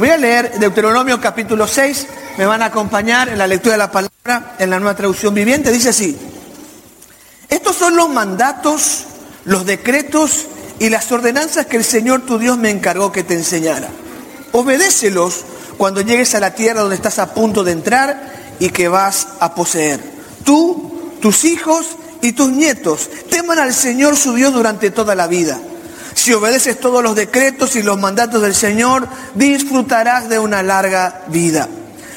Voy a leer Deuteronomio capítulo 6, me van a acompañar en la lectura de la palabra en la nueva traducción viviente. Dice así, estos son los mandatos, los decretos y las ordenanzas que el Señor tu Dios me encargó que te enseñara. Obedécelos cuando llegues a la tierra donde estás a punto de entrar y que vas a poseer. Tú, tus hijos y tus nietos teman al Señor su Dios durante toda la vida. Si obedeces todos los decretos y los mandatos del Señor, disfrutarás de una larga vida.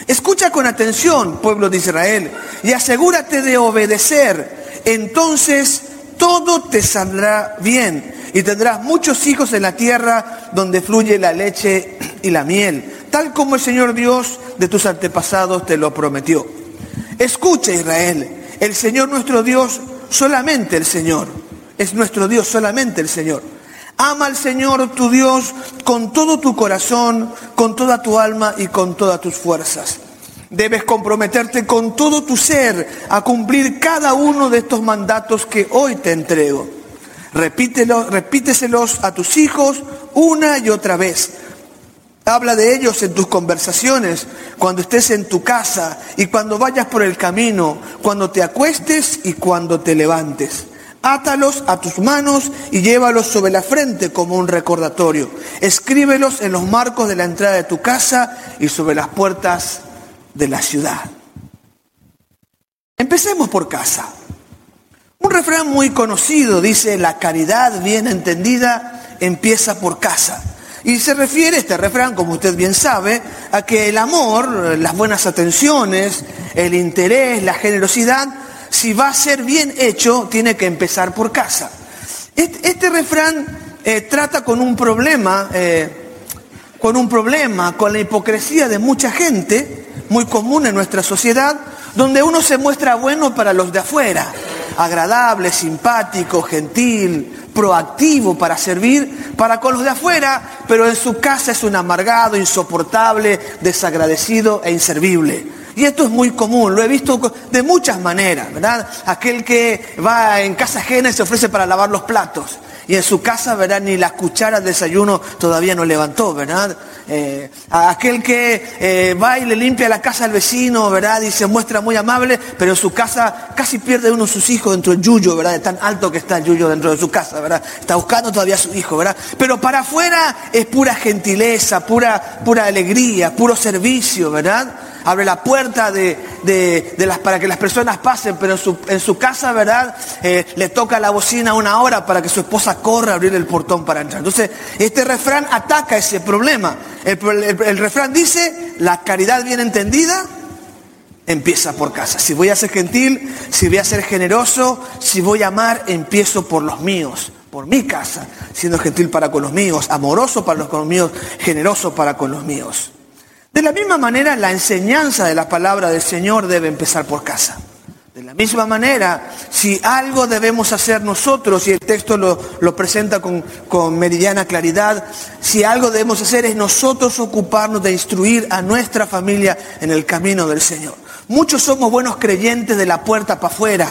Escucha con atención, pueblo de Israel, y asegúrate de obedecer. Entonces todo te saldrá bien y tendrás muchos hijos en la tierra donde fluye la leche y la miel, tal como el Señor Dios de tus antepasados te lo prometió. Escucha Israel, el Señor nuestro Dios, solamente el Señor. Es nuestro Dios, solamente el Señor. Ama al Señor tu Dios con todo tu corazón, con toda tu alma y con todas tus fuerzas. Debes comprometerte con todo tu ser a cumplir cada uno de estos mandatos que hoy te entrego. Repítelo, repíteselos a tus hijos una y otra vez. Habla de ellos en tus conversaciones, cuando estés en tu casa y cuando vayas por el camino, cuando te acuestes y cuando te levantes. Átalos a tus manos y llévalos sobre la frente como un recordatorio. Escríbelos en los marcos de la entrada de tu casa y sobre las puertas de la ciudad. Empecemos por casa. Un refrán muy conocido dice, la caridad bien entendida empieza por casa. Y se refiere este refrán, como usted bien sabe, a que el amor, las buenas atenciones, el interés, la generosidad, si va a ser bien hecho, tiene que empezar por casa. Este, refrán eh, trata con un problema, eh, con un problema, con la hipocresía de mucha gente, muy común en nuestra sociedad, donde uno se muestra bueno para los de afuera, agradable, simpático, gentil, proactivo para servir para con los de afuera, pero en su casa es un amargado, insoportable, desagradecido e inservible. Y esto es muy común, lo he visto de muchas maneras, ¿verdad? Aquel que va en casa ajena y se ofrece para lavar los platos. Y en su casa, ¿verdad? Ni las cucharas de desayuno todavía no levantó, ¿verdad? Eh, aquel que eh, va y le limpia la casa al vecino, ¿verdad? Y se muestra muy amable, pero en su casa casi pierde uno de sus hijos dentro del yuyo, ¿verdad? De tan alto que está el yuyo dentro de su casa, ¿verdad? Está buscando todavía a su hijo, ¿verdad? Pero para afuera es pura gentileza, pura, pura alegría, puro servicio, ¿verdad? Abre la puerta para que las personas pasen, pero en su, casa, ¿verdad? Eh, le toca la bocina una hora para que su esposa corra a abrir el portón para entrar. Entonces, este refrán ataca ese problema. el refrán dice, la caridad bien entendida empieza por casa. Si voy a ser gentil, si voy a ser generoso, si voy a amar, empiezo por los míos, por mi casa, siendo gentil para con los míos, amoroso para con los míos, generoso para con los míos. De la misma manera, la enseñanza de la palabra del Señor debe empezar por casa. De la misma manera, si algo debemos hacer nosotros, y el texto lo, presenta con, con, meridiana claridad, si algo debemos hacer es nosotros ocuparnos de instruir a nuestra familia en el camino del Señor. Muchos somos buenos creyentes de la puerta para afuera,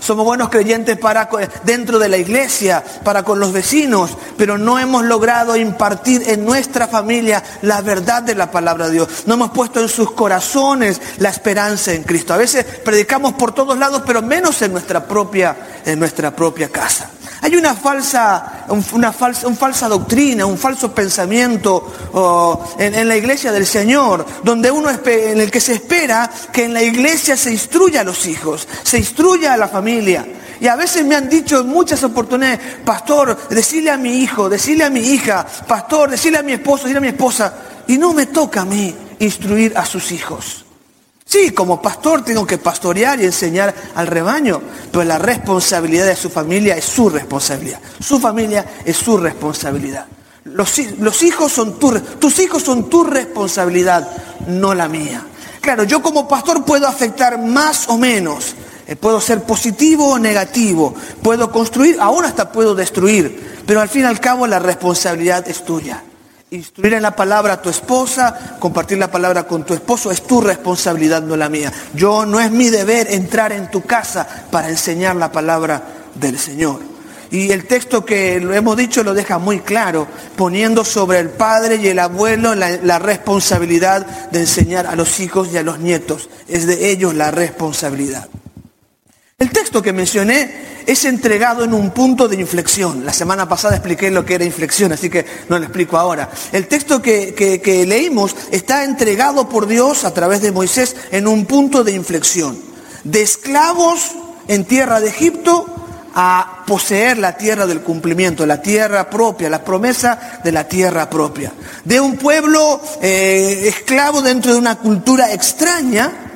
somos buenos creyentes para dentro de la iglesia, para con los vecinos, pero no hemos logrado impartir en nuestra familia la verdad de la palabra de Dios. No hemos puesto en sus corazones la esperanza en Cristo. A veces predicamos por todos lados, pero menos en nuestra propia, en nuestra propia casa. Hay una falsa, una falsa, falsa doctrina, un falso pensamiento en, la iglesia del Señor, donde uno en el que se espera que en la iglesia se instruya a los hijos, se instruya a la familia. Y a veces me han dicho en muchas oportunidades, pastor, decirle a mi hijo, decirle a mi hija, pastor, decirle a mi esposo, decirle a mi esposa, y no me toca a mí instruir a sus hijos. Sí, como pastor tengo que pastorear y enseñar al rebaño, pero la responsabilidad de su familia es su responsabilidad. Su familia es su responsabilidad. Los, hijos son tus hijos son tu responsabilidad, no la mía. Claro, yo como pastor puedo afectar más o menos, eh, puedo ser positivo o negativo, puedo construir, aún hasta puedo destruir, pero al fin y al cabo la responsabilidad es tuya. Instruir en la palabra a tu esposa, compartir la palabra con tu esposo, es tu responsabilidad, no la mía. Yo no es mi deber entrar en tu casa para enseñar la palabra del Señor. Y el texto que hemos dicho lo deja muy claro, poniendo sobre el padre y el abuelo la, responsabilidad de enseñar a los hijos y a los nietos. Es de ellos la responsabilidad. El texto que mencioné es entregado en un punto de inflexión. La semana pasada expliqué lo que era inflexión, así que no lo explico ahora. El texto que, que, leímos está entregado por Dios a través de Moisés en un punto de inflexión. De esclavos en tierra de Egipto a poseer la tierra del cumplimiento, la tierra propia, la promesa de la tierra propia. De un pueblo eh, esclavo dentro de una cultura extraña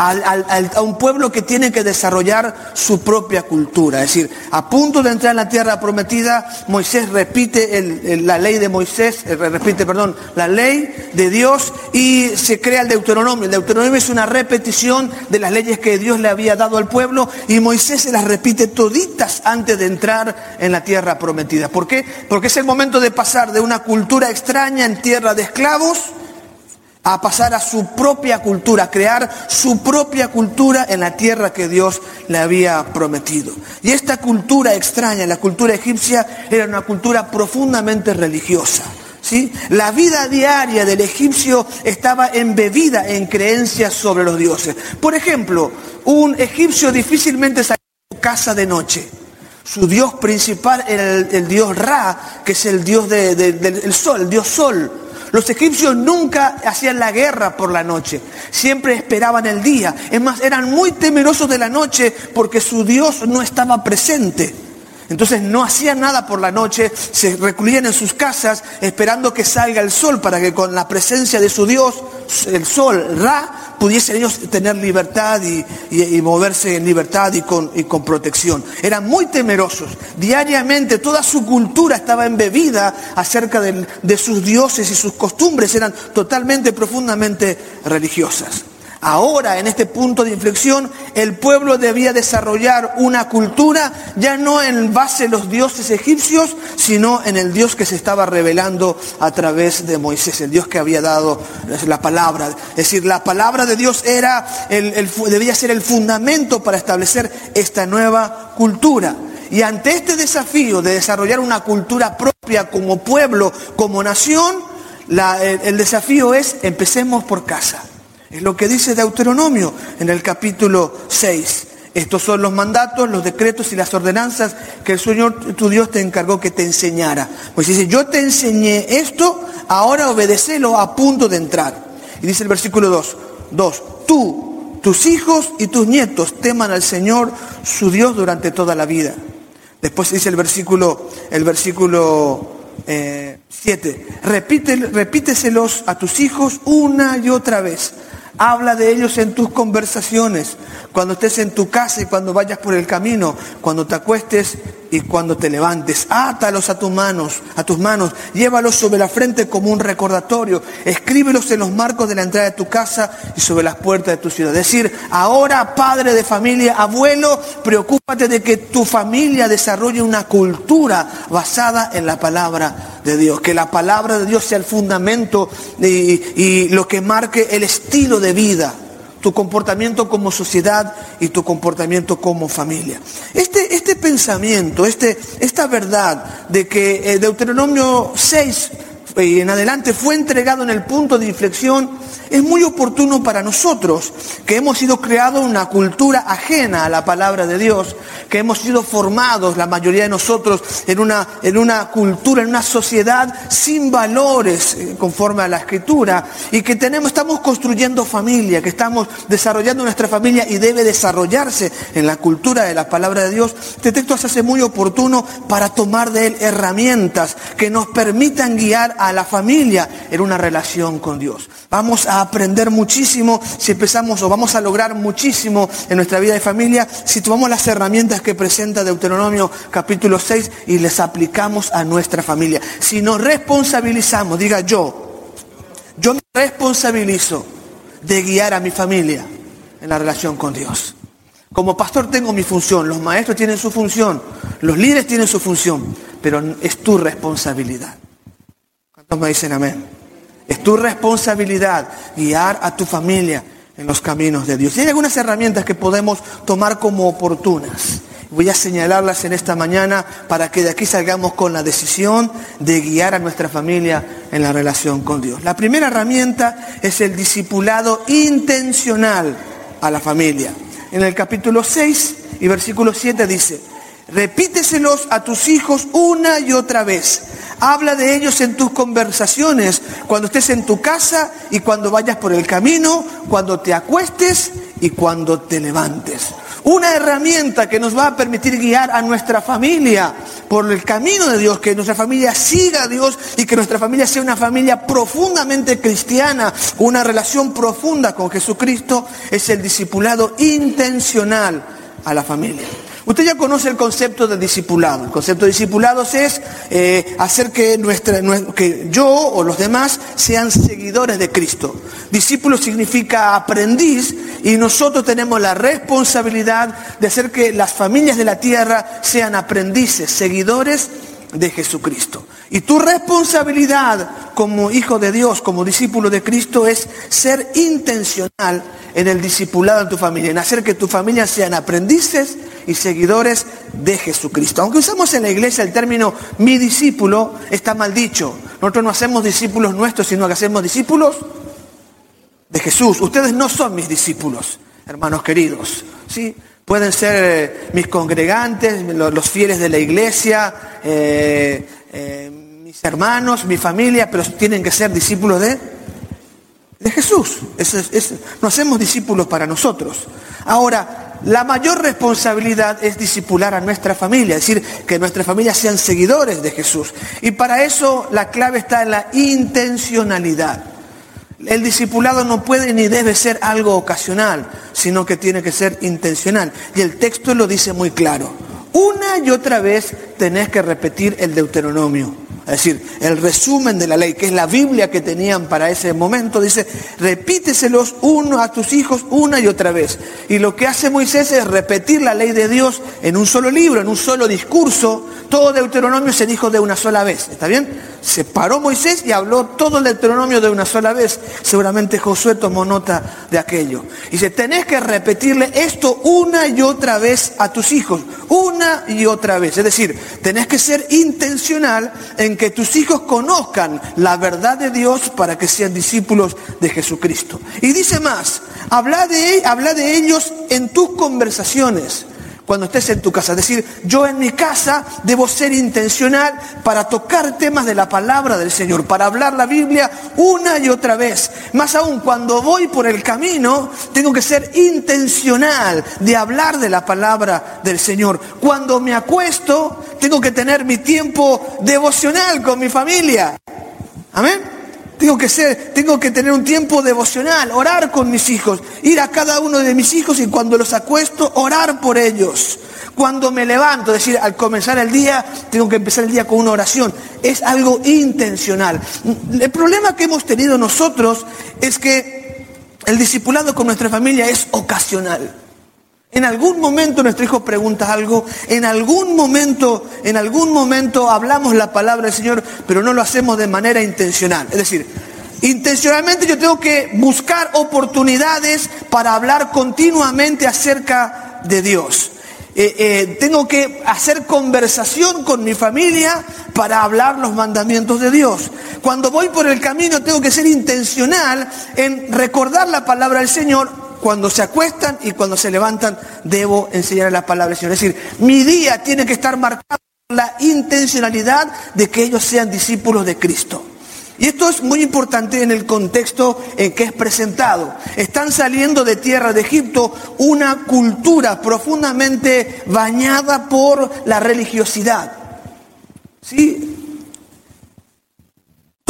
a un pueblo que tiene que desarrollar su propia cultura. Es decir, a punto de entrar en la tierra prometida, Moisés repite la ley de Moisés, eh, repite, perdón, la ley de Dios y se crea el Deuteronomio. El Deuteronomio es una repetición de las leyes que Dios le había dado al pueblo y Moisés se las repite toditas antes de entrar en la tierra prometida. ¿Por qué? Porque es el momento de pasar de una cultura extraña en tierra de esclavos a pasar a su propia cultura, a crear su propia cultura en la tierra que Dios le había prometido. Y esta cultura extraña, la cultura egipcia, era una cultura profundamente religiosa. ¿sí? La vida diaria del egipcio estaba embebida en creencias sobre los dioses. Por ejemplo, un egipcio difícilmente salía de su casa de noche. Su dios principal era el, dios Ra, que es el dios de, de, del sol, el dios sol. Los egipcios nunca hacían la guerra por la noche, siempre esperaban el día. Es más, eran muy temerosos de la noche porque su Dios no estaba presente. Entonces no hacían nada por la noche, se recluían en sus casas esperando que salga el sol para que con la presencia de su Dios, el sol, Ra, pudiesen ellos tener libertad y, moverse en libertad y con, protección. Eran muy temerosos. Diariamente toda su cultura estaba embebida acerca de sus dioses y sus costumbres eran totalmente, profundamente religiosas. Ahora, en este punto de inflexión, el pueblo debía desarrollar una cultura ya no en base a los dioses egipcios, sino en el Dios que se estaba revelando a través de Moisés, el Dios que había dado la palabra. Es decir, la palabra de Dios era el, debía ser el fundamento para establecer esta nueva cultura. Y ante este desafío de desarrollar una cultura propia como pueblo, como nación, el, el desafío es empecemos por casa. Es lo que dice Deuteronomio en el capítulo 6. Estos son los mandatos, los decretos y las ordenanzas que el Señor tu Dios te encargó que te enseñara. Pues dice, yo te enseñé esto, ahora obedecelo a punto de entrar. Y dice el versículo 2, 2, tú, tus hijos y tus nietos teman al Señor su Dios durante toda la vida. Después dice el versículo, el versículo eh, 7, Repite, repíteselos a tus hijos una y otra vez Habla de ellos en tus conversaciones, cuando estés en tu casa y cuando vayas por el camino, cuando te acuestes y cuando te levantes. Átalos a tus manos, a tus manos, llévalos sobre la frente como un recordatorio, escríbelos en los marcos de la entrada de tu casa y sobre las puertas de tu ciudad. Es decir, ahora padre de familia, abuelo, preocúpate de que tu familia desarrolle una cultura basada en la palabra de Dios, que la palabra de Dios sea el fundamento y, y lo que marque el estilo de vida tu comportamiento como sociedad y tu comportamiento como familia. Este, este pensamiento, este, esta verdad de que Deuteronomio 6 y en adelante fue entregado en el punto de inflexión, es muy oportuno para nosotros, que hemos sido creados una cultura ajena a la palabra de Dios, que hemos sido formados, la mayoría de nosotros, en una, en una cultura, en una sociedad sin valores conforme a la escritura, y que tenemos, estamos construyendo familia, que estamos desarrollando nuestra familia y debe desarrollarse en la cultura de la palabra de Dios. Este texto se hace muy oportuno para tomar de él herramientas que nos permitan guiar a la familia en una relación con Dios. Vamos a aprender muchísimo si empezamos o vamos a lograr muchísimo en nuestra vida de familia si tomamos las herramientas que presenta Deuteronomio capítulo 6 y les aplicamos a nuestra familia. Si nos responsabilizamos, diga yo, yo me responsabilizo de guiar a mi familia en la relación con Dios. Como pastor tengo mi función, los maestros tienen su función, los líderes tienen su función, pero es tu responsabilidad. ¿Cuántos me dicen amén? Es tu responsabilidad guiar a tu familia en los caminos de Dios. Y hay algunas herramientas que podemos tomar como oportunas. Voy a señalarlas en esta mañana para que de aquí salgamos con la decisión de guiar a nuestra familia en la relación con Dios. La primera herramienta es el discipulado intencional a la familia. En el capítulo 6 y versículo 7 dice, repíteselos a tus hijos una y otra vez. Habla de ellos en tus conversaciones, cuando estés en tu casa y cuando vayas por el camino, cuando te acuestes y cuando te levantes una herramienta que nos va a permitir guiar a nuestra familia por el camino de Dios, que nuestra familia siga a Dios y que nuestra familia sea una familia profundamente cristiana, una relación profunda con Jesucristo, es el discipulado intencional a la familia. Usted ya conoce el concepto de discipulado. El concepto de discipulados es eh, hacer que, que yo o los demás sean seguidores de Cristo. Discípulo significa aprendiz y nosotros tenemos la responsabilidad de hacer que las familias de la tierra sean aprendices, seguidores de Jesucristo. Y tu responsabilidad como hijo de Dios, como discípulo de Cristo, es ser intencional en el discipulado en tu familia, en hacer que tu familia sean aprendices y seguidores de Jesucristo. Aunque usamos en la iglesia el término mi discípulo, está mal dicho. Nosotros no hacemos discípulos nuestros, sino que hacemos discípulos de Jesús. Ustedes no son mis discípulos, hermanos queridos. ¿sí? Pueden ser eh, mis congregantes, los, fieles de la iglesia, eh, eh, mis hermanos, mi familia, pero tienen que ser discípulos de, de Jesús. no hacemos discípulos para nosotros. Ahora, la mayor responsabilidad es discipular a nuestra familia, es decir, que nuestras familias sean seguidores de Jesús. Y para eso la clave está en la intencionalidad. El discipulado no puede ni debe ser algo ocasional, sino que tiene que ser intencional. Y el texto lo dice muy claro. Una y otra vez tenés que repetir el Deuteronomio. Es decir, el resumen de la ley, que es la Biblia que tenían para ese momento, dice, repíteselos uno a tus hijos una y otra vez. Y lo que hace Moisés es repetir la ley de Dios en un solo libro, en un solo discurso. Todo Deuteronomio se dijo de una sola vez. ¿Está bien? Se paró Moisés y habló todo el Deuteronomio de una sola vez. Seguramente Josué tomó nota de aquello. Dice, tenés que repetirle esto una y otra vez a tus hijos. Una y otra vez. Es decir, tenés que ser intencional en que tus hijos conozcan la verdad de Dios para que sean discípulos de Jesucristo. Y dice más, habla de, habla de ellos en tus conversaciones cuando estés en tu casa. Es decir, yo en mi casa debo ser intencional para tocar temas de la palabra del Señor, para hablar la Biblia una y otra vez. Más aún, cuando voy por el camino, tengo que ser intencional de hablar de la palabra del Señor. Cuando me acuesto, tengo que tener mi tiempo devocional con mi familia. Amén. Tengo que ser, tengo que tener un tiempo devocional, orar con mis hijos, ir a cada uno de mis hijos y cuando los acuesto, orar por ellos. Cuando me levanto, es decir, al comenzar el día, tengo que empezar el día con una oración. Es algo intencional. El problema que hemos tenido nosotros es que el discipulado con nuestra familia es ocasional. En algún momento nuestro hijo pregunta algo, en algún momento, en algún momento hablamos la palabra del Señor, pero no lo hacemos de manera intencional. Es decir, intencionalmente yo tengo que buscar oportunidades para hablar continuamente acerca de Dios. Eh, eh, tengo que hacer conversación con mi familia para hablar los mandamientos de Dios. Cuando voy por el camino tengo que ser intencional en recordar la palabra del Señor cuando se acuestan y cuando se levantan, debo enseñar la palabra del Señor. Es decir, mi día tiene que estar marcado por la intencionalidad de que ellos sean discípulos de Cristo. Y esto es muy importante en el contexto en que es presentado. Están saliendo de tierra de Egipto una cultura profundamente bañada por la religiosidad. ¿Sí?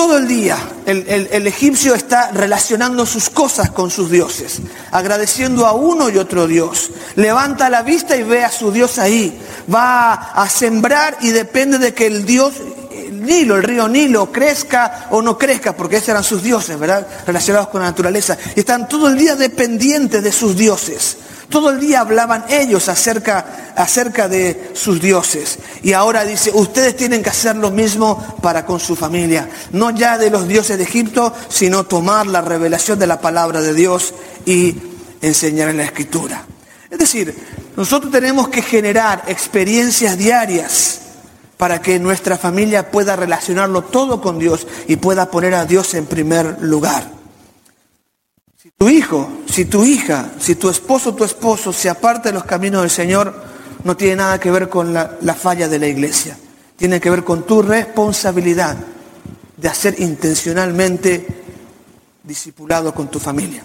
Todo el día el, egipcio está relacionando sus cosas con sus dioses, agradeciendo a uno y otro dios. Levanta la vista y ve a su dios ahí. Va a sembrar y depende de que el dios, el Nilo, el río Nilo, crezca o no crezca, porque esos eran sus dioses, ¿verdad? Relacionados con la naturaleza. Y están todo el día dependientes de sus dioses. Todo el día hablaban ellos acerca, acerca de sus dioses. Y ahora dice, ustedes tienen que hacer lo mismo para con su familia. No ya de los dioses de Egipto, sino tomar la revelación de la palabra de Dios y enseñar en la escritura. Es decir, nosotros tenemos que generar experiencias diarias para que nuestra familia pueda relacionarlo todo con Dios y pueda poner a Dios en primer lugar. Tu hijo, si tu hija, si tu esposo tu esposo se aparta de los caminos del Señor, no tiene nada que ver con la, la falla de la iglesia. Tiene que ver con tu responsabilidad de hacer intencionalmente discipulado con tu familia.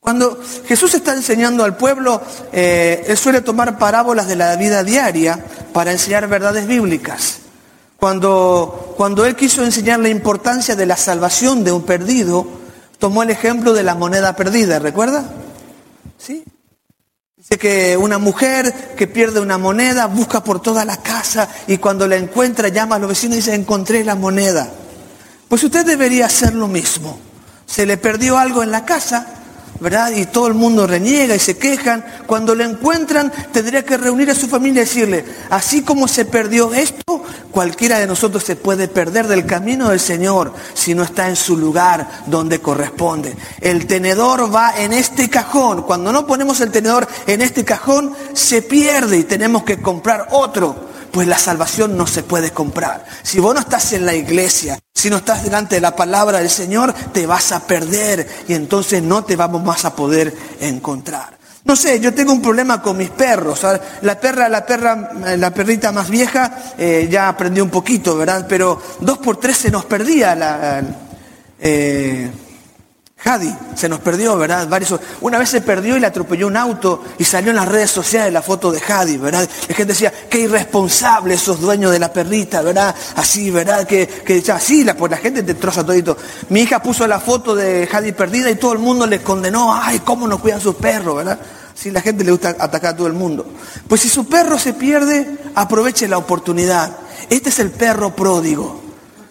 Cuando Jesús está enseñando al pueblo, eh, él suele tomar parábolas de la vida diaria para enseñar verdades bíblicas. Cuando, cuando él quiso enseñar la importancia de la salvación de un perdido, tomó el ejemplo de la moneda perdida, ¿recuerda? ¿Sí? Dice que una mujer que pierde una moneda busca por toda la casa y cuando la encuentra llama a los vecinos y dice, encontré la moneda. Pues usted debería hacer lo mismo. Se le perdió algo en la casa, ¿verdad? Y todo el mundo reniega y se quejan. Cuando lo encuentran, tendría que reunir a su familia y decirle, así como se perdió esto, cualquiera de nosotros se puede perder del camino del Señor si no está en su lugar donde corresponde. El tenedor va en este cajón. Cuando no ponemos el tenedor en este cajón, se pierde y tenemos que comprar otro pues la salvación no se puede comprar. Si vos no estás en la iglesia, si no estás delante de la palabra del Señor, te vas a perder y entonces no te vamos más a poder encontrar. No sé, yo tengo un problema con mis perros. La perra, la perra, la perrita más vieja eh, ya aprendió un poquito, ¿verdad? Pero dos por tres se nos perdía la, eh, Jadi se nos perdió, ¿verdad? Varios, una vez se perdió y le atropelló un auto y salió en las redes sociales la foto de Jadi, ¿verdad? La gente decía, qué irresponsable esos dueños de la perrita, ¿verdad? Así, ¿verdad? Que, que así, la, pues la gente te troza todito. Mi hija puso la foto de Jadi perdida y todo el mundo le condenó, ay, cómo no cuidan sus perros, ¿verdad? Sí, la gente le gusta atacar a todo el mundo. Pues si su perro se pierde, aproveche la oportunidad. Este es el perro pródigo.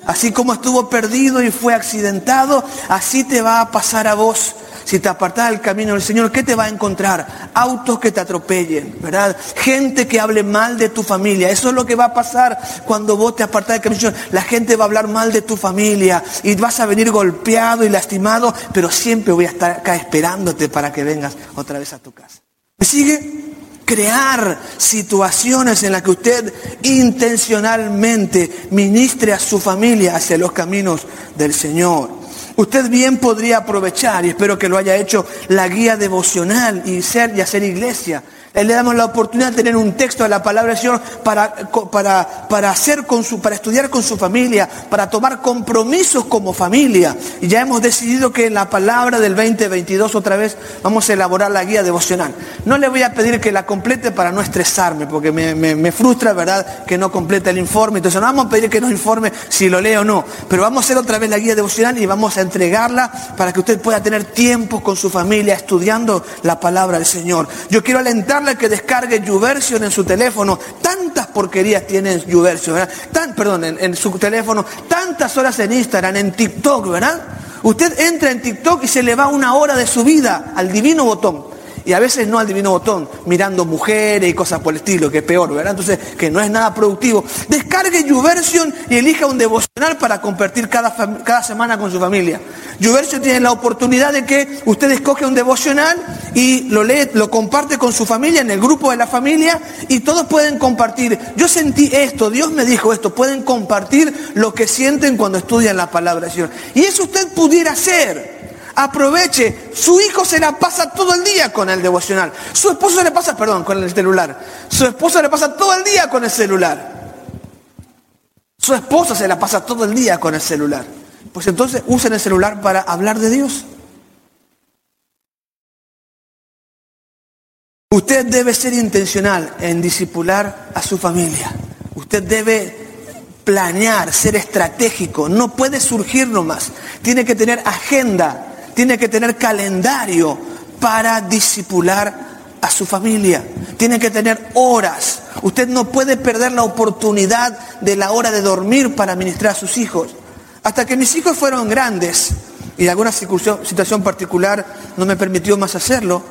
Así como estuvo perdido y fue accidentado, así te va a pasar a vos. Si te apartás del camino del Señor, ¿qué te va a encontrar? Autos que te atropellen, ¿verdad? Gente que hable mal de tu familia. Eso es lo que va a pasar cuando vos te apartás del camino del Señor. La gente va a hablar mal de tu familia y vas a venir golpeado y lastimado, pero siempre voy a estar acá esperándote para que vengas otra vez a tu casa. ¿Me sigue? Crear situaciones en las que usted intencionalmente ministre a su familia hacia los caminos del Señor. Usted bien podría aprovechar, y espero que lo haya hecho, la guía devocional y ser y hacer iglesia le damos la oportunidad de tener un texto de la palabra del Señor para, para, para, hacer con su, para estudiar con su familia, para tomar compromisos como familia. Y ya hemos decidido que en la palabra del 2022 otra vez vamos a elaborar la guía devocional. No le voy a pedir que la complete para no estresarme, porque me, me frustra, ¿verdad?, que no complete el informe. Entonces no vamos a pedir que nos informe si lo lee o no, pero vamos a hacer otra vez la guía devocional y vamos a entregarla para que usted pueda tener tiempo con su familia estudiando la palabra del Señor. Yo quiero alentar que descargue YouVersion en su teléfono. Tantas porquerías tiene YouVersion, ¿verdad? Tan, perdón, en, en su teléfono. Tantas horas en Instagram, en TikTok, ¿verdad? Usted entra en TikTok y se le va una hora de su vida al divino botón y a veces no al divino botón, mirando mujeres y cosas por el estilo, que es peor, ¿verdad? Entonces, que no es nada productivo. Descargue YouVersion y elija un devocional para compartir cada, cada semana con su familia. YouVersion tiene la oportunidad de que usted escoge un devocional y lo lee, lo comparte con su familia, en el grupo de la familia, y todos pueden compartir. Yo sentí esto, Dios me dijo esto, pueden compartir lo que sienten cuando estudian la palabra del Señor. Y eso usted pudiera hacer. Aproveche, su hijo se la pasa todo el día con el devocional. Su esposo se le pasa, perdón, con el celular. Su esposa le pasa todo el día con el celular. Su esposa se la pasa todo el día con el celular. Pues entonces usen el celular para hablar de Dios. Usted debe ser intencional en disipular a su familia. Usted debe planear, ser estratégico. No puede surgir nomás. Tiene que tener agenda tiene que tener calendario para disipular a su familia. Tiene que tener horas. Usted no puede perder la oportunidad de la hora de dormir para ministrar a sus hijos. Hasta que mis hijos fueron grandes y alguna situación particular no me permitió más hacerlo,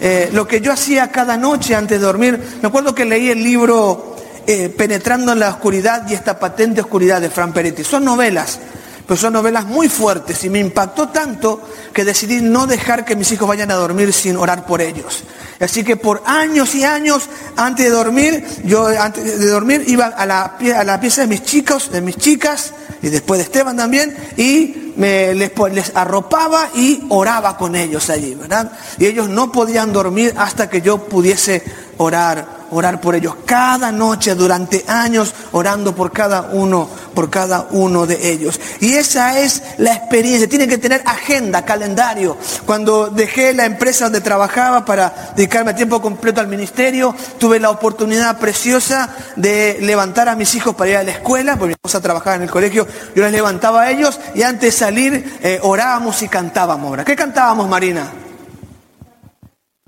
eh, lo que yo hacía cada noche antes de dormir, me acuerdo que leí el libro eh, Penetrando en la Oscuridad y esta patente oscuridad de Fran Peretti. Son novelas pero son novelas muy fuertes y me impactó tanto que decidí no dejar que mis hijos vayan a dormir sin orar por ellos. Así que por años y años, antes de dormir, yo antes de dormir iba a la, pieza de mis chicos, de mis chicas, y después de Esteban también, y me, les, les, arropaba y oraba con ellos allí, ¿verdad? Y ellos no podían dormir hasta que yo pudiese orar orar por ellos cada noche durante años, orando por cada uno, por cada uno de ellos. Y esa es la experiencia. Tienen que tener agenda, calendario. Cuando dejé la empresa donde trabajaba para dedicarme a tiempo completo al ministerio, tuve la oportunidad preciosa de levantar a mis hijos para ir a la escuela, porque mi esposa trabajaba en el colegio, yo les levantaba a ellos y antes de salir eh, orábamos y cantábamos. ¿Qué cantábamos, Marina?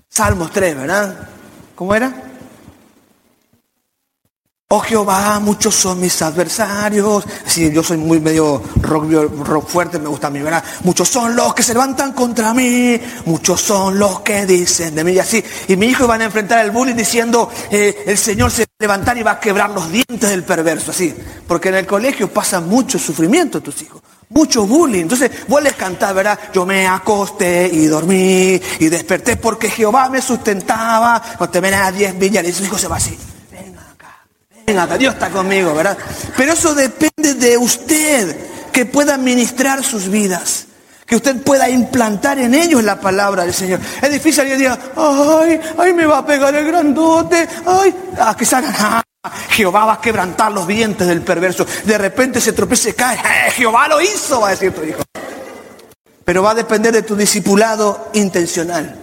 Salmos 3, ¿verdad? ¿Cómo era? Oh Jehová, muchos son mis adversarios. Sí, yo soy muy medio rock, fuerte, me gusta mí, ¿verdad? Muchos son los que se levantan contra mí, muchos son los que dicen de mí y así. Y mi hijo van a enfrentar el bullying diciendo, eh, el Señor se va a levantar y va a quebrar los dientes del perverso, así. Porque en el colegio pasa mucho sufrimiento tus hijos. Mucho bullying. Entonces, vos les cantás, ¿verdad? Yo me acosté y dormí y desperté porque Jehová me sustentaba. No te ven a diez villas y su hijo se va así. Dios está conmigo, ¿verdad? Pero eso depende de usted, que pueda ministrar sus vidas, que usted pueda implantar en ellos la palabra del Señor. Es difícil que diga, ay, ay, me va a pegar el grandote, ay, a que salgan, ah, Jehová va a quebrantar los dientes del perverso. De repente se tropieza y cae, eh, Jehová lo hizo, va a decir tu hijo. Pero va a depender de tu discipulado intencional.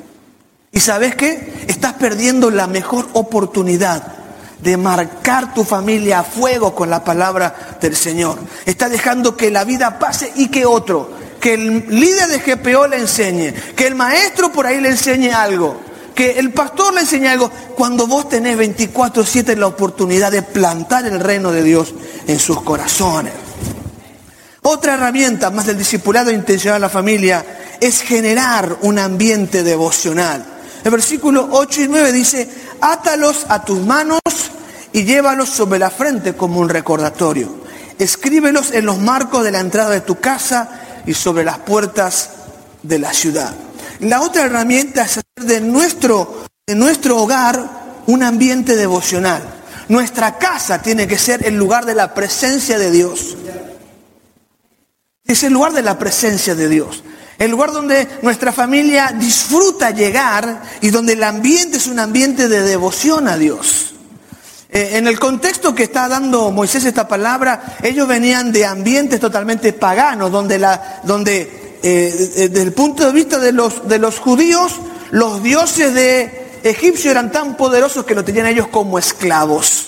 ¿Y sabes qué? Estás perdiendo la mejor oportunidad de marcar tu familia a fuego con la palabra del Señor. Está dejando que la vida pase y que otro, que el líder de GPO le enseñe, que el maestro por ahí le enseñe algo, que el pastor le enseñe algo, cuando vos tenés 24/7 la oportunidad de plantar el reino de Dios en sus corazones. Otra herramienta más del discipulado intencional de la familia es generar un ambiente devocional. El versículo 8 y 9 dice, átalos a tus manos y llévalos sobre la frente como un recordatorio. Escríbelos en los marcos de la entrada de tu casa y sobre las puertas de la ciudad. La otra herramienta es hacer de nuestro, de nuestro hogar un ambiente devocional. Nuestra casa tiene que ser el lugar de la presencia de Dios. Es el lugar de la presencia de Dios. El lugar donde nuestra familia disfruta llegar y donde el ambiente es un ambiente de devoción a Dios. Eh, en el contexto que está dando Moisés esta palabra, ellos venían de ambientes totalmente paganos, donde, la, donde eh, desde el punto de vista de los, de los judíos, los dioses de Egipcio eran tan poderosos que lo tenían ellos como esclavos.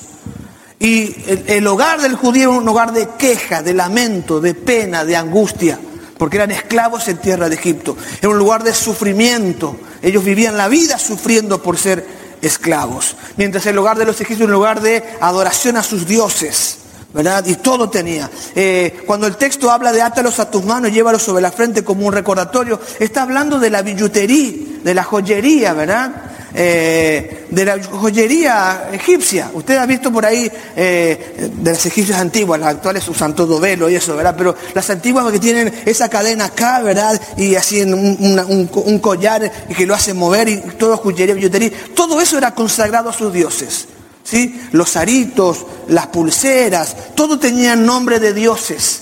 Y el, el hogar del judío era un hogar de queja, de lamento, de pena, de angustia porque eran esclavos en tierra de Egipto. Era un lugar de sufrimiento. Ellos vivían la vida sufriendo por ser esclavos. Mientras el lugar de los egipcios era un lugar de adoración a sus dioses. ¿verdad? Y todo tenía. Eh, cuando el texto habla de átalos a tus manos, llévalos sobre la frente como un recordatorio, está hablando de la billutería, de la joyería, ¿verdad? Eh, de la joyería egipcia. Usted ha visto por ahí eh, de las egipcias antiguas, las actuales usan todo velo y eso, ¿verdad? Pero las antiguas que tienen esa cadena acá, ¿verdad? Y así en un, collar y que lo hace mover y todo joyería. Todo eso era consagrado a sus dioses. ¿Sí? Los aritos, las pulseras, todo tenían nombre de dioses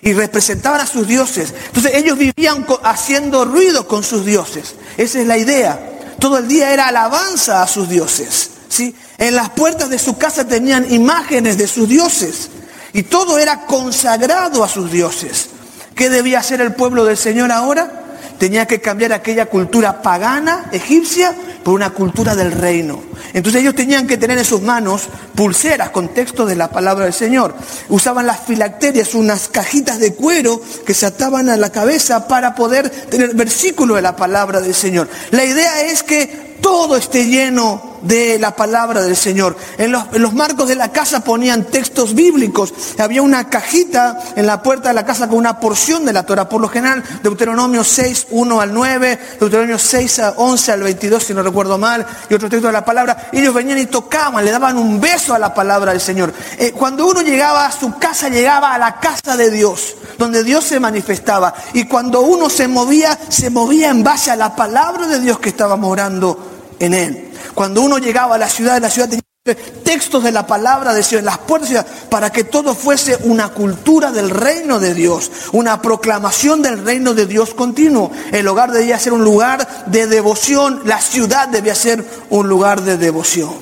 y representaban a sus dioses. Entonces ellos vivían haciendo ruido con sus dioses. Esa es la idea todo el día era alabanza a sus dioses. ¿sí? En las puertas de su casa tenían imágenes de sus dioses y todo era consagrado a sus dioses. ¿Qué debía hacer el pueblo del Señor ahora? Tenía que cambiar aquella cultura pagana egipcia por una cultura del reino. Entonces ellos tenían que tener en sus manos pulseras con texto de la palabra del Señor. Usaban las filacterias, unas cajitas de cuero que se ataban a la cabeza para poder tener versículo de la palabra del Señor. La idea es que todo esté lleno de la palabra del Señor. En los, marcos de la casa ponían textos bíblicos. Había una cajita en la puerta de la casa con una porción de la Torah. Por lo general, Deuteronomio 6, 1 al 9, Deuteronomio 6, 11 al 22, si no recuerdo mal, y otro texto de la palabra. Ellos venían y tocaban, le daban un beso a la palabra del Señor. Eh, cuando uno llegaba a su casa, llegaba a la casa de Dios, donde Dios se manifestaba. Y cuando uno se movía, se movía en base a la palabra de Dios que estaba morando en él. Cuando uno llegaba a la ciudad, la ciudad tenía textos de la palabra de Dios las puertas para que todo fuese una cultura del reino de Dios, una proclamación del reino de Dios continuo. El hogar debía ser un lugar de devoción, la ciudad debía ser un lugar de devoción.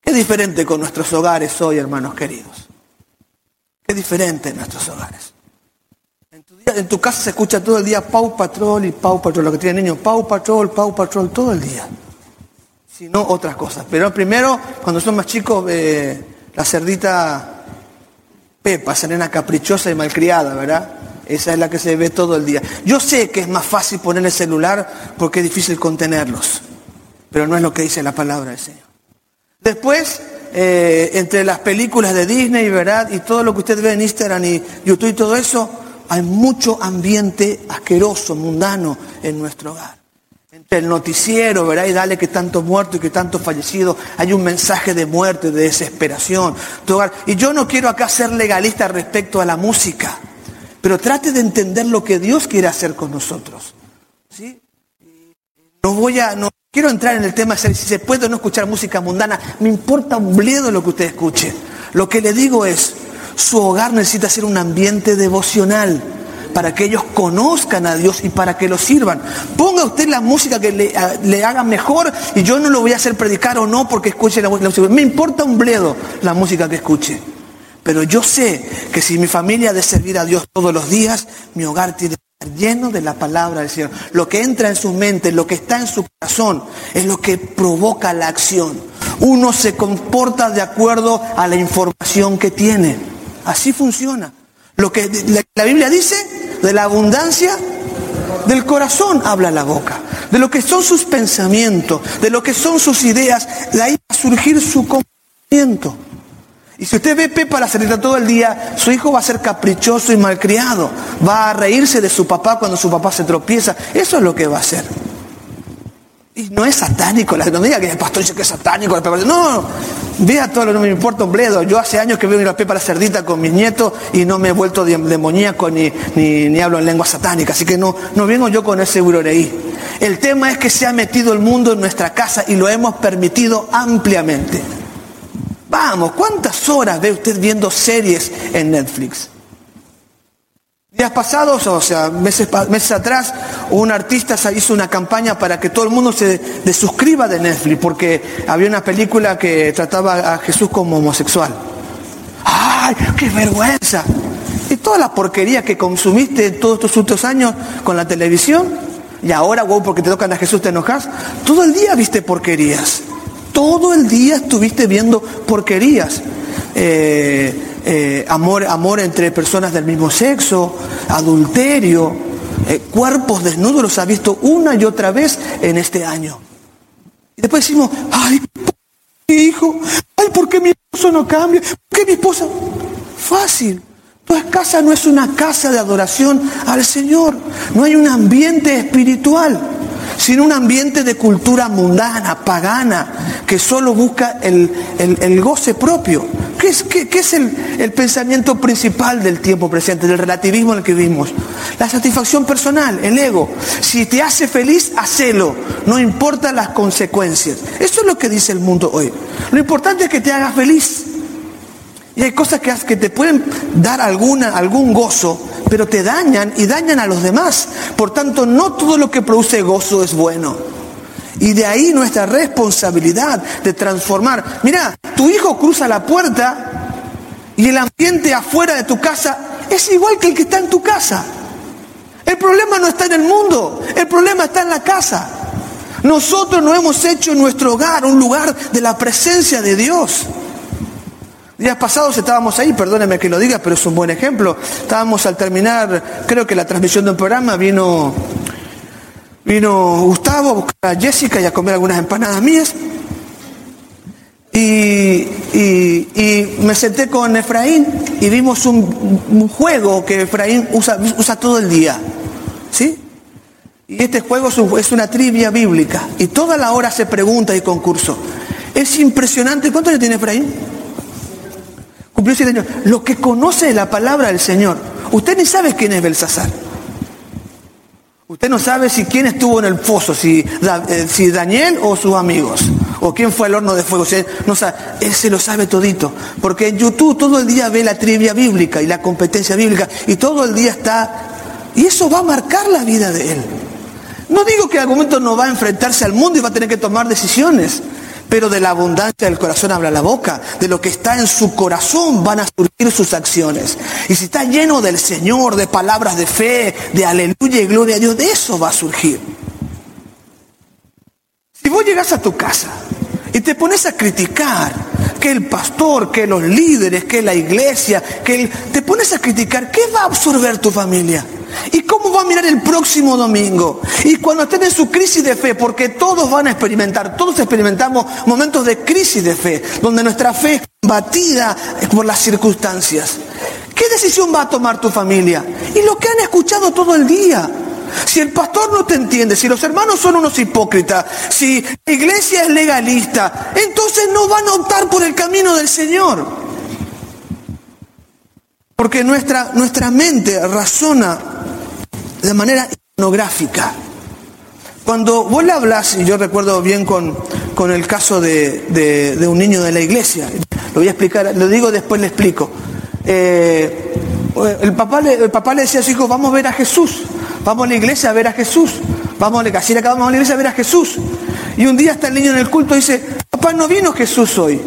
Qué diferente con nuestros hogares hoy, hermanos queridos. Qué diferente en nuestros hogares. En tu, en tu casa se escucha todo el día Pau Patrol y Pau Patrol, lo que tienen niños, Pau Patrol, Pau Patrol, todo el día sino otras cosas. Pero primero, cuando son más chicos, eh, la cerdita Pepa, serena caprichosa y malcriada, ¿verdad? Esa es la que se ve todo el día. Yo sé que es más fácil poner el celular porque es difícil contenerlos, pero no es lo que dice la palabra del Señor. Después, eh, entre las películas de Disney, ¿verdad? Y todo lo que usted ve en Instagram y YouTube y todo eso, hay mucho ambiente asqueroso, mundano en nuestro hogar el noticiero, ¿verdad? Y dale que tanto muerto y que tanto fallecido. Hay un mensaje de muerte, de desesperación. Y yo no quiero acá ser legalista respecto a la música, pero trate de entender lo que Dios quiere hacer con nosotros. ¿Sí? No voy a, no quiero entrar en el tema de si se puede o no escuchar música mundana. Me importa un bledo lo que usted escuche. Lo que le digo es, su hogar necesita ser un ambiente devocional para que ellos conozcan a Dios y para que lo sirvan. Ponga usted la música que le, haga mejor y yo no lo voy a hacer predicar o no porque escuche la música. Me importa un bledo la música que escuche. Pero yo sé que si mi familia ha de servir a Dios todos los días, mi hogar tiene que estar lleno de la palabra del Señor. Lo que entra en su mente, lo que está en su corazón, es lo que provoca la acción. Uno se comporta de acuerdo a la información que tiene. Así funciona. Lo que la Biblia dice, de la abundancia del corazón habla la boca, de lo que son sus pensamientos, de lo que son sus ideas, de ahí va a surgir su comportamiento. Y si usted ve Pepa la salida todo el día, su hijo va a ser caprichoso y malcriado, va a reírse de su papá cuando su papá se tropieza, eso es lo que va a hacer. Y no es satánico, no diga que el pastor dice que es satánico. No, vea todo, lo no me importa un bledo. Yo hace años que veo Pepa la cerdita con mis nietos y no me he vuelto demoníaco ni, ni, hablo en lengua satánica. Así que no, no vengo yo con ese buroreí. El tema es que se ha metido el mundo en nuestra casa y lo hemos permitido ampliamente. Vamos, ¿cuántas horas ve usted viendo series en Netflix? Días pasados, o sea, meses, meses atrás, un artista hizo una campaña para que todo el mundo se desuscriba de Netflix, porque había una película que trataba a Jesús como homosexual. ¡Ay, qué vergüenza! Y toda la porquería que consumiste todos estos últimos años con la televisión, y ahora, wow, porque te tocan a Jesús te enojas, todo el día viste porquerías. Todo el día estuviste viendo porquerías. Eh, eh, amor, amor entre personas del mismo sexo, adulterio, eh, cuerpos desnudos los ha visto una y otra vez en este año. Y después decimos, ay, mi hijo, ay, ¿por qué mi esposo no cambia? ¿Por qué mi esposa? Fácil. Tu casa no es una casa de adoración al Señor. No hay un ambiente espiritual sino un ambiente de cultura mundana, pagana, que solo busca el, goce propio. ¿Qué es, es el, el, pensamiento principal del tiempo presente, del relativismo en el que vivimos? La satisfacción personal, el ego. Si te hace feliz, hacelo, no importa las consecuencias. Eso es lo que dice el mundo hoy. Lo importante es que te haga feliz. Y hay cosas que, que te pueden dar alguna, algún gozo, pero te dañan y dañan a los demás. Por tanto, no todo lo que produce gozo es bueno. Y de ahí nuestra responsabilidad de transformar. Mira, tu hijo cruza la puerta y el ambiente afuera de tu casa es igual que el que está en tu casa. El problema no está en el mundo, el problema está en la casa. Nosotros no hemos hecho en nuestro hogar un lugar de la presencia de Dios. Días pasados estábamos ahí, perdóneme que lo diga, pero es un buen ejemplo. Estábamos al terminar, creo que la transmisión de un programa, vino Vino Gustavo a buscar a Jessica y a comer algunas empanadas mías. Y, me senté con Efraín y vimos un, juego que Efraín usa, usa, todo el día. ¿Sí? Y este juego es una trivia bíblica. Y toda la hora se pregunta y concurso. Es impresionante. ¿Cuánto le tiene Efraín? Cumplió siete años. Lo que conoce la palabra del Señor. Usted ni sabe quién es Belsasar. Usted no sabe si quién estuvo en el pozo, si, eh, Daniel o sus amigos, o quién fue el horno de fuego. no sabe, él se lo sabe todito, porque en YouTube todo el día ve la trivia bíblica y la competencia bíblica, y todo el día está, y eso va a marcar la vida de él. No digo que en algún momento no va a enfrentarse al mundo y va a tener que tomar decisiones, pero de la abundancia del corazón habla la boca. De lo que está en su corazón van a surgir sus acciones. Y si está lleno del Señor, de palabras de fe, de aleluya y gloria a Dios, de eso va a surgir. Si vos llegas a tu casa y te pones a criticar que el pastor, que los líderes, que la iglesia, que te pones a criticar, ¿qué va a absorber tu familia? ¿Y cómo va a mirar el próximo domingo? Y cuando estén en su crisis de fe, porque todos van a experimentar, todos experimentamos momentos de crisis de fe, donde nuestra fe es batida por las circunstancias. ¿Qué decisión va a tomar tu familia? Y lo que han escuchado todo el día. Si el pastor no te entiende, si los hermanos son unos hipócritas, si la iglesia es legalista, entonces no van a optar por el camino del Señor. Porque nuestra, nuestra mente razona de manera etnográfica. Cuando vos le hablas, y yo recuerdo bien con, con el caso de, un niño de la iglesia, lo voy a explicar, lo digo después le explico. Eh, el, papá le, el papá le decía a su hijo, vamos a ver a Jesús, vamos a la iglesia a ver a Jesús, vamos a la, casi vamos a la iglesia a ver a Jesús. Y un día está el niño en el culto y dice, papá, no vino Jesús hoy.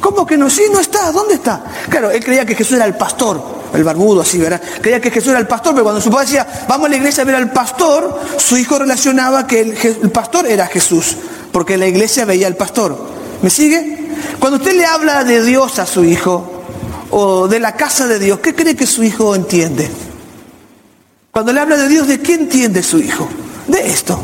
¿Cómo que no? Sí, no está, ¿dónde está? Claro, él creía que Jesús era el pastor el barbudo así, ¿verdad? Creía que Jesús era el pastor, pero cuando su padre decía, vamos a la iglesia a ver al pastor, su hijo relacionaba que el, pastor era Jesús, porque la iglesia veía al pastor. ¿Me sigue? Cuando usted le habla de Dios a su hijo, o de la casa de Dios, ¿qué cree que su hijo entiende? Cuando le habla de Dios, ¿de qué entiende su hijo? De esto.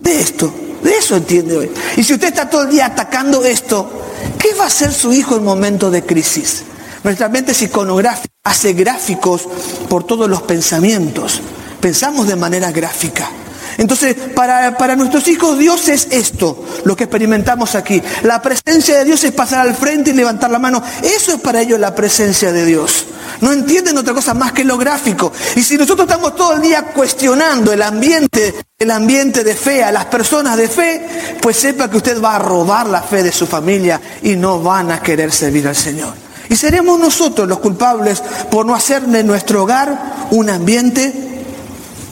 De esto. De eso entiende hoy. Y si usted está todo el día atacando esto, ¿qué va a hacer su hijo en momento de crisis? Nuestra mente es iconográfica, hace gráficos por todos los pensamientos. Pensamos de manera gráfica. Entonces, para, para, nuestros hijos Dios es esto, lo que experimentamos aquí. La presencia de Dios es pasar al frente y levantar la mano. Eso es para ellos la presencia de Dios. No entienden otra cosa más que lo gráfico. Y si nosotros estamos todo el día cuestionando el ambiente, el ambiente de fe a las personas de fe, pues sepa que usted va a robar la fe de su familia y no van a querer servir al Señor. Y seremos nosotros los culpables por no hacer de nuestro hogar un ambiente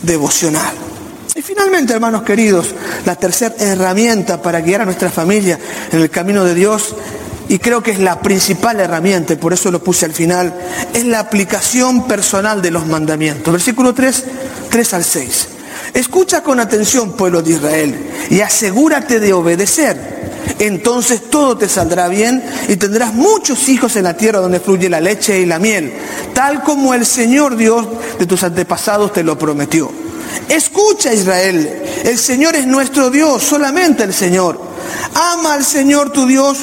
devocional. Y finalmente, hermanos queridos, la tercera herramienta para guiar a nuestra familia en el camino de Dios, y creo que es la principal herramienta, y por eso lo puse al final, es la aplicación personal de los mandamientos. Versículo 3, 3 al 6. Escucha con atención, pueblo de Israel, y asegúrate de obedecer entonces todo te saldrá bien y tendrás muchos hijos en la tierra donde fluye la leche y la miel, tal como el Señor Dios de tus antepasados te lo prometió. Escucha Israel, el Señor es nuestro Dios, solamente el Señor. Ama al Señor tu Dios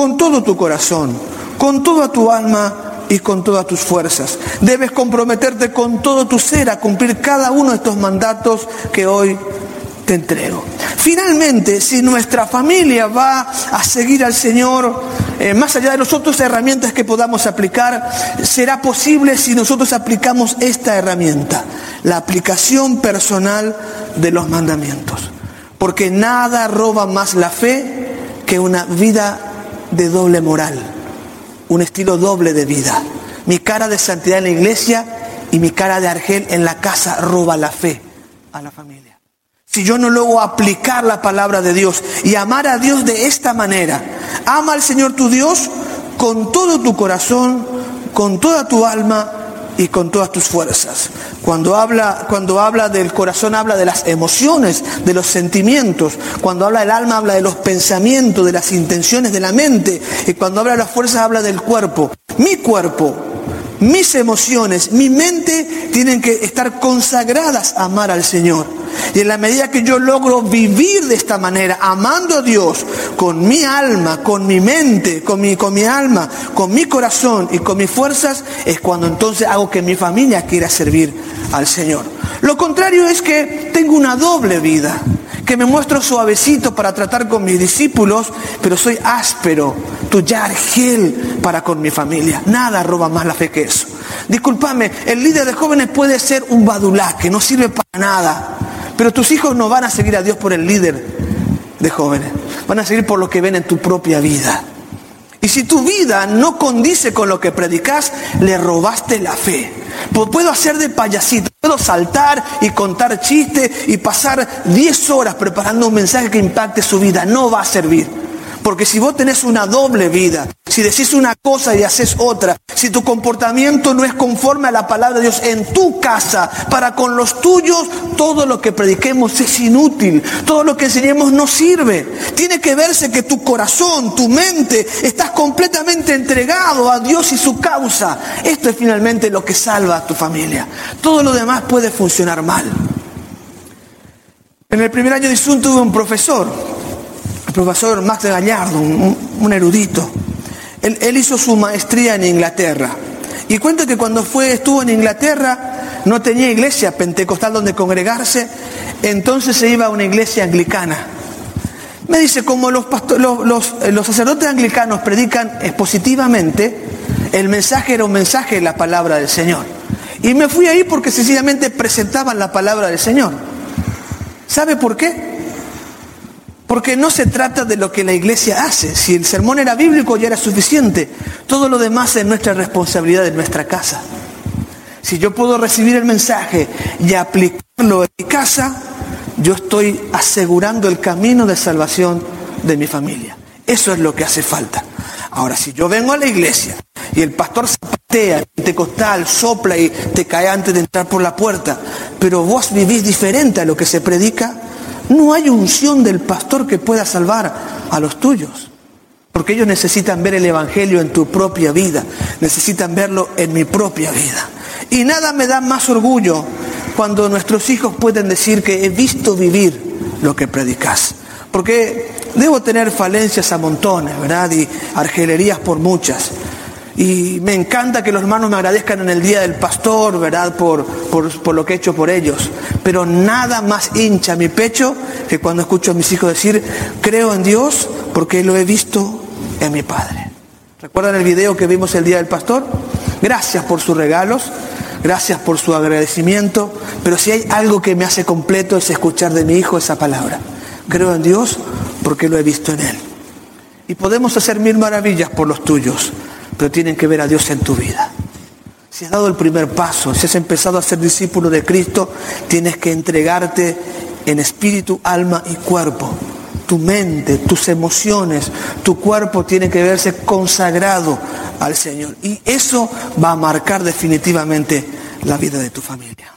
con todo tu corazón, con toda tu alma y con todas tus fuerzas. Debes comprometerte con todo tu ser a cumplir cada uno de estos mandatos que hoy te entrego. Finalmente, si nuestra familia va a seguir al Señor, eh, más allá de las otras herramientas que podamos aplicar, será posible si nosotros aplicamos esta herramienta, la aplicación personal de los mandamientos. Porque nada roba más la fe que una vida de doble moral, un estilo doble de vida. Mi cara de santidad en la iglesia y mi cara de argel en la casa roba la fe a la familia. Si yo no logro aplicar la palabra de Dios y amar a Dios de esta manera, ama al Señor tu Dios con todo tu corazón, con toda tu alma y con todas tus fuerzas. Cuando habla, cuando habla del corazón habla de las emociones, de los sentimientos. Cuando habla del alma habla de los pensamientos, de las intenciones de la mente. Y cuando habla de las fuerzas habla del cuerpo. Mi cuerpo mis emociones, mi mente tienen que estar consagradas a amar al Señor. Y en la medida que yo logro vivir de esta manera, amando a Dios con mi alma, con mi mente, con mi, con mi alma, con mi corazón y con mis fuerzas, es cuando entonces hago que mi familia quiera servir al Señor. Lo contrario es que tengo una doble vida, que me muestro suavecito para tratar con mis discípulos, pero soy áspero, tuyar, gel para con mi familia. Nada roba más la fe que eso. Disculpame, el líder de jóvenes puede ser un badulá, que no sirve para nada, pero tus hijos no van a seguir a Dios por el líder de jóvenes, van a seguir por lo que ven en tu propia vida. Y si tu vida no condice con lo que predicas, le robaste la fe. Puedo hacer de payasito, puedo saltar y contar chistes y pasar 10 horas preparando un mensaje que impacte su vida. No va a servir. Porque si vos tenés una doble vida, si decís una cosa y haces otra, si tu comportamiento no es conforme a la palabra de Dios en tu casa, para con los tuyos, todo lo que prediquemos es inútil, todo lo que enseñemos no sirve. Tiene que verse que tu corazón, tu mente, estás completamente entregado a Dios y su causa. Esto es finalmente lo que salva a tu familia. Todo lo demás puede funcionar mal. En el primer año de Isun tuve un profesor el profesor Max Gallardo, un, erudito. Él, hizo su maestría en Inglaterra. Y cuenta que cuando fue, estuvo en Inglaterra, no tenía iglesia pentecostal donde congregarse, entonces se iba a una iglesia anglicana. Me dice, como los, eh, los sacerdotes anglicanos predican expositivamente, el mensaje era un mensaje de la palabra del Señor. Y me fui ahí porque sencillamente presentaban la palabra del Señor. ¿Sabe por qué? Porque no se trata de lo que la iglesia hace. Si el sermón era bíblico ya era suficiente. Todo lo demás es nuestra responsabilidad en nuestra casa. Si yo puedo recibir el mensaje y aplicarlo en mi casa, yo estoy asegurando el camino de salvación de mi familia. Eso es lo que hace falta. Ahora, si yo vengo a la iglesia y el pastor zapatea, costal, sopla y te cae antes de entrar por la puerta, pero vos vivís diferente a lo que se predica, no hay unción del pastor que pueda salvar a los tuyos. Porque ellos necesitan ver el Evangelio en tu propia vida. Necesitan verlo en mi propia vida. Y nada me da más orgullo cuando nuestros hijos pueden decir que he visto vivir lo que predicas. Porque debo tener falencias a montones, ¿verdad? Y argelerías por muchas. Y me encanta que los hermanos me agradezcan en el día del pastor, ¿verdad? Por, por, lo que he hecho por ellos. Pero nada más hincha mi pecho que cuando escucho a mis hijos decir, creo en Dios porque lo he visto en mi Padre. ¿Recuerdan el video que vimos el día del pastor? Gracias por sus regalos, gracias por su agradecimiento, pero si hay algo que me hace completo es escuchar de mi hijo esa palabra. Creo en Dios porque lo he visto en Él. Y podemos hacer mil maravillas por los tuyos pero tienen que ver a Dios en tu vida. Si has dado el primer paso, si has empezado a ser discípulo de Cristo, tienes que entregarte en espíritu, alma y cuerpo. Tu mente, tus emociones, tu cuerpo tiene que verse consagrado al Señor. Y eso va a marcar definitivamente la vida de tu familia.